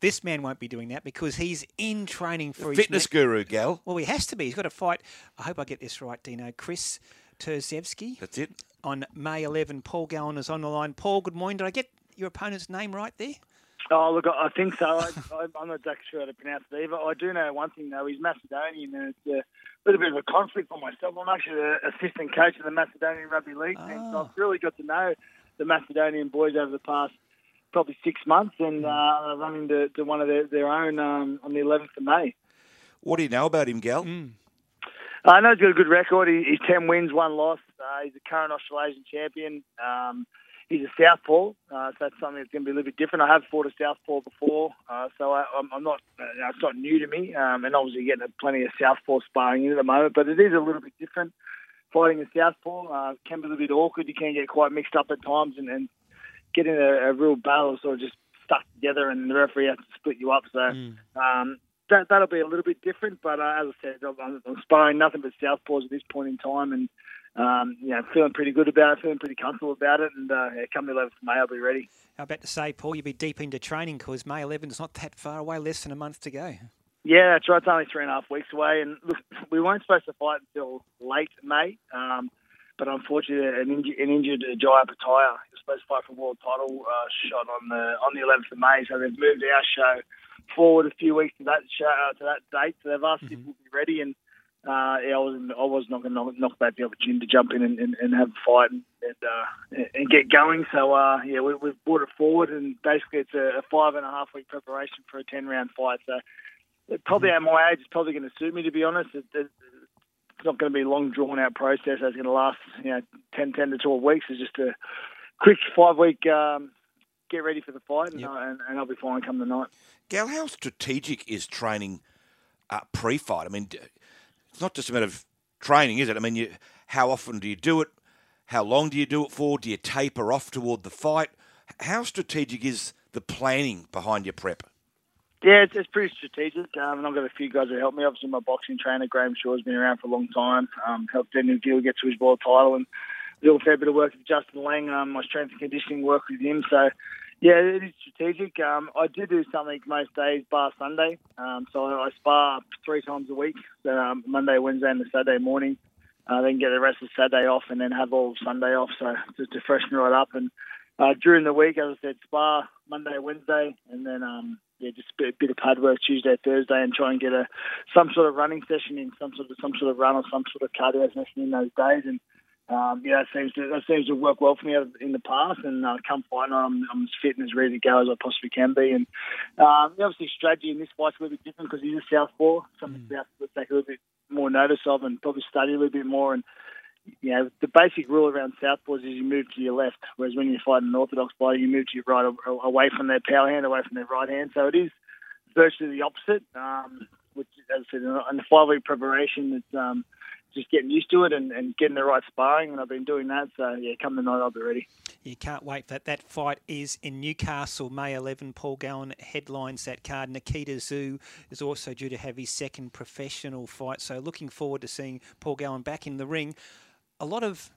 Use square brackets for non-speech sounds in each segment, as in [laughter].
This man won't be doing that because he's in training for Fitness his guru, Gal. Well, he has to be. He's got to fight. I hope I get this right, Dino. Kris Terzievski. That's it. On May 11, Paul Gallen is on the line. Paul, good morning. Did I get your opponent's name right there? Oh, look, I think so. I, I'm not exactly sure how to pronounce it either. I do know one thing, though. He's Macedonian, and it's a little bit of a conflict for myself. I'm actually the assistant coach of the Macedonian Rugby League team, so Ah. I've really got to know the Macedonian boys over the past probably six months, and uh, I'm running to, to one of their, their own um, on the 11th of May. What do you know about him, Gal? I know he's got a good record. He, he's 10 wins, one loss. Uh, he's a current Australasian champion. Um, he's a southpaw, uh, so that's something that's going to be a little bit different. I have fought a southpaw before, uh, so I, I'm, I'm not. Uh, it's not new to me, um, and obviously getting plenty of southpaw sparring in at the moment. But it is a little bit different. Fighting a southpaw uh, can be a little bit awkward. You can get quite mixed up at times, and, and getting a, a real battle sort of just stuck together, and the referee has to split you up. So. Um, that that'll be a little bit different, but uh, as I said, I'm, I'm sparring nothing but southpaws at this point in time, and um, you know, feeling pretty good about it, feeling pretty comfortable about it, and uh, yeah, come the 11th of May, I'll be ready. I'm about to say, Paul, you'll be deep into training because May 11 is not that far away, less than a month to go. Yeah, that's right. It's only three and a half weeks away, and look, [laughs] we weren't supposed to fight until late May, um, but unfortunately, an, inju- an injured Jai Opetaia was supposed to fight for world title uh, shot on the on the 11th of May, so they've moved our show forward a few weeks to that show, uh, to that date. So they've asked if we'll be ready, and uh, yeah, I was I was not going to knock, knock back the opportunity to jump in and, and, and have a fight and and, uh, and get going. So uh, yeah, we, we've brought it forward, and basically it's a, a five and a half week preparation for a ten round fight. So it probably at my age, it's probably going to suit me to be honest. It, it, it's not going to be a long drawn out process. It's going to last you know 10, 10 to twelve weeks. It's just a quick five week. Um, Get ready for the fight, and, Yep. uh, and, and I'll be fine come the night. Gal, how strategic is training uh, pre-fight? I mean, it's not just a matter of training, is it? I mean, you, how often do you do it? How long do you do it for? Do you taper off toward the fight? How strategic is the planning behind your prep? Yeah, it's, it's pretty strategic. Um, and I've got a few guys who help me. Obviously, my boxing trainer, Graham Shaw, has been around for a long time. Um, helped Daniel Geale get to his world title and do a fair bit of work with Justin Lang. Um, my strength and conditioning work with him. So, yeah, it is strategic. Um, I do do something most days, bar Sunday. Um, so I, spar three times a week. So um, Monday, Wednesday, and the Saturday morning. Uh, then get the rest of Saturday off, and then have all Sunday off. So just to freshen right up. And uh, during the week, as I said, spar Monday, Wednesday, and then um, yeah, just a bit, of pad work Tuesday, Thursday, and try and get a some sort of running session in, some sort of some sort of run or some sort of cardio session in those days. And um, yeah, that seems to that seems to work well for me in the past. And uh, come fight night, I'm, I'm as fit and as ready to go as I possibly can be. And um, obviously, strategy in this fight's a little bit different because he's a southpaw, something have to take a little bit more notice of and probably study a little bit more. And you know, the basic rule around southpaws is you move to your left, whereas when you're fighting an orthodox fighter, you move to your right, away from their power hand, away from their right hand. So it is virtually the opposite. Um, which, as I said, in the five week preparation, it's um, just getting used to it and, and getting the right sparring, and I've been doing that. So yeah, come the night, I'll be ready. You can't wait for that. That fight is in Newcastle, May 11. Paul Gallen headlines that card. Nikita Tszyu is also due to have his second professional fight. So looking forward to seeing Paul Gallen back in the ring. A lot of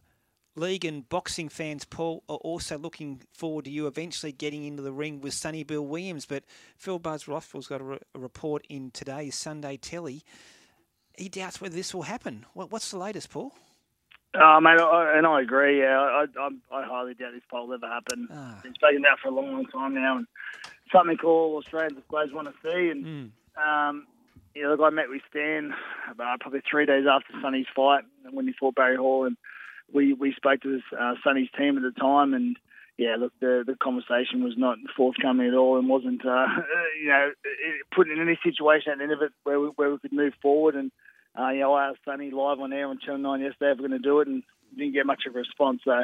league and boxing fans, Paul, are also looking forward to you eventually getting into the ring with Sonny Bill Williams. But Phil Buzz Rothfield's got a, re- a report in today's Sunday Telly. He doubts whether this will happen. What, what's the latest, Paul? Oh, mate, I, and I agree. Yeah, I, I, I highly doubt this poll will ever happen. Ah. Been spoken about for a long, long time now, and something all Australians, suppose, want to see. And Mm. um, yeah, look, I met with Stan about probably three days after Sonny's fight when he fought Barry Hall, and we we spoke to his, uh, Sonny's team at the time, and yeah, look, the the conversation was not forthcoming at all, and wasn't uh, [laughs] you know put in any situation at the end of it where we, where we could move forward. And uh, you know, I asked Sonny live on air on Channel Nine yesterday if we're going to do it, and didn't get much of a response. So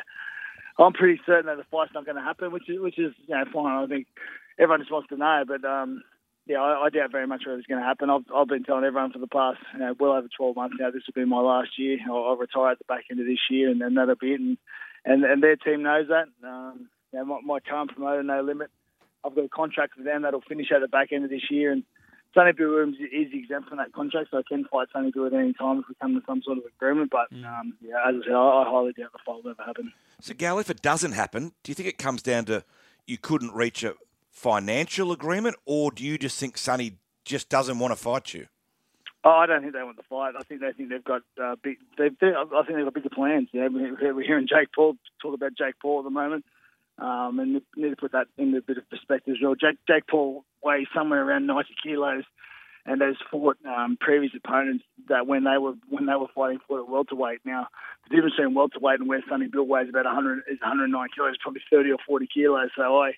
I'm pretty certain that the fight's not going to happen, which is which is you know fine. I think everyone just wants to know, but um, yeah, I, I doubt very much whether it's going to happen. I've, I've been telling everyone for the past you know, well over 12 months now this will be my last year. I'll, I'll retire at the back end of this year, and then that'll be it. And and, and their team knows that. Um, you know, my, my current promoter, No Limit, I've got a contract with them that'll finish at the back end of this year, and Sonny Bill Williams is exempt from that contract, so I can fight Sonny Bill at any time if we come to some sort of agreement. But um, yeah, as I said, I, I highly doubt the fight will ever happen. So, Gal, if it doesn't happen, do you think it comes down to you couldn't reach a financial agreement, or do you just think Sonny just doesn't want to fight you? Oh, I don't think they want to fight. I think they think they've got uh, big. They've, they, I think they've got bigger plans. Know, we're hearing Jake Paul talk about Jake Paul at the moment, um, and need to put that in a bit of perspective as well. Jake, Jake Paul weighs somewhere around 90 kilos, and has fought um, previous opponents that when they were when they were fighting for at welterweight. Now, the difference between welterweight and where Sonny Bill weighs about 100 is 109 kilos, probably 30 or 40 kilos. So I.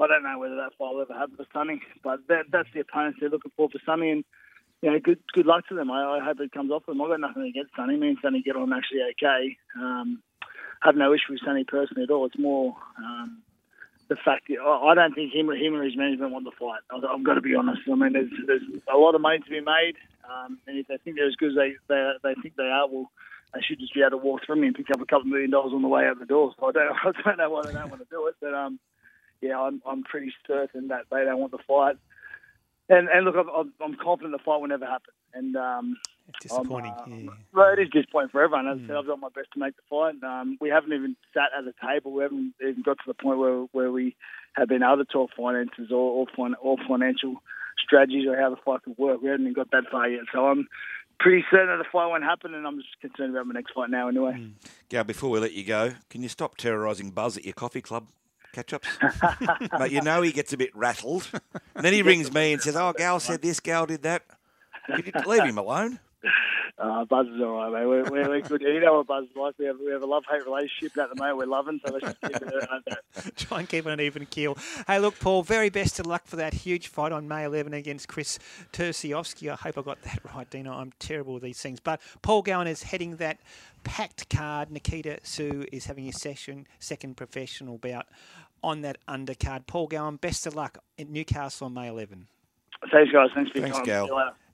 I don't know whether that fight will ever happen for Sonny, but that, that's the opponents they're looking for for Sonny, and you know, good good luck to them. I, I hope it comes off them. I've got nothing against Sonny. Me and Sonny get on actually okay. Um, I have no issue with Sonny personally at all. It's more um, the fact that I don't think him, him or his management want the fight. I've, I've got to be honest. I mean, there's, there's a lot of money to be made, um, and if they think they're as good as they, they they think they are, well, they should just be able to walk through me and pick up a couple of million dollars on the way out the door. So I don't [laughs] I don't know why they don't want to do it, but um, yeah, I'm I'm pretty certain that they don't want the fight and and look, I'm, I'm confident the fight will never happen. And um, disappointing. Uh, yeah. Well, it is disappointing for everyone. As I Mm. said, I've done my best to make the fight. Um, we haven't even sat at a table. We haven't even got to the point where where we have been able to talk finances or or, fin- or financial strategies or how the fight could work. We haven't even got that far yet. So I'm pretty certain that the fight won't happen, and I'm just concerned about my next fight now anyway. Mm. Gal, before we let you go, can you stop terrorising Buzz at your coffee club catch ups? [laughs] Mate, you know he gets a bit rattled. And then he [laughs] rings me and says, Oh, Gal said this, Gal did that. Leave him alone? Uh, Buzz is all right, mate. We're, we're, we're good. You know what Buzz is like. We have, we have a love hate relationship at the moment. We're loving, so let's just keep it at that. [laughs] Try and keep it an even keel. Hey, look, Paul, very best of luck for that huge fight on May 11 against Kris Terzievski. I hope I got that right, Dino. I'm terrible with these things. But Paul Gallen is heading that packed card. Nikita Tszyu is having his session, second professional bout on that undercard. Paul Gallen, best of luck in Newcastle on May 11. Thanks, guys. Thanks for your Thanks, time.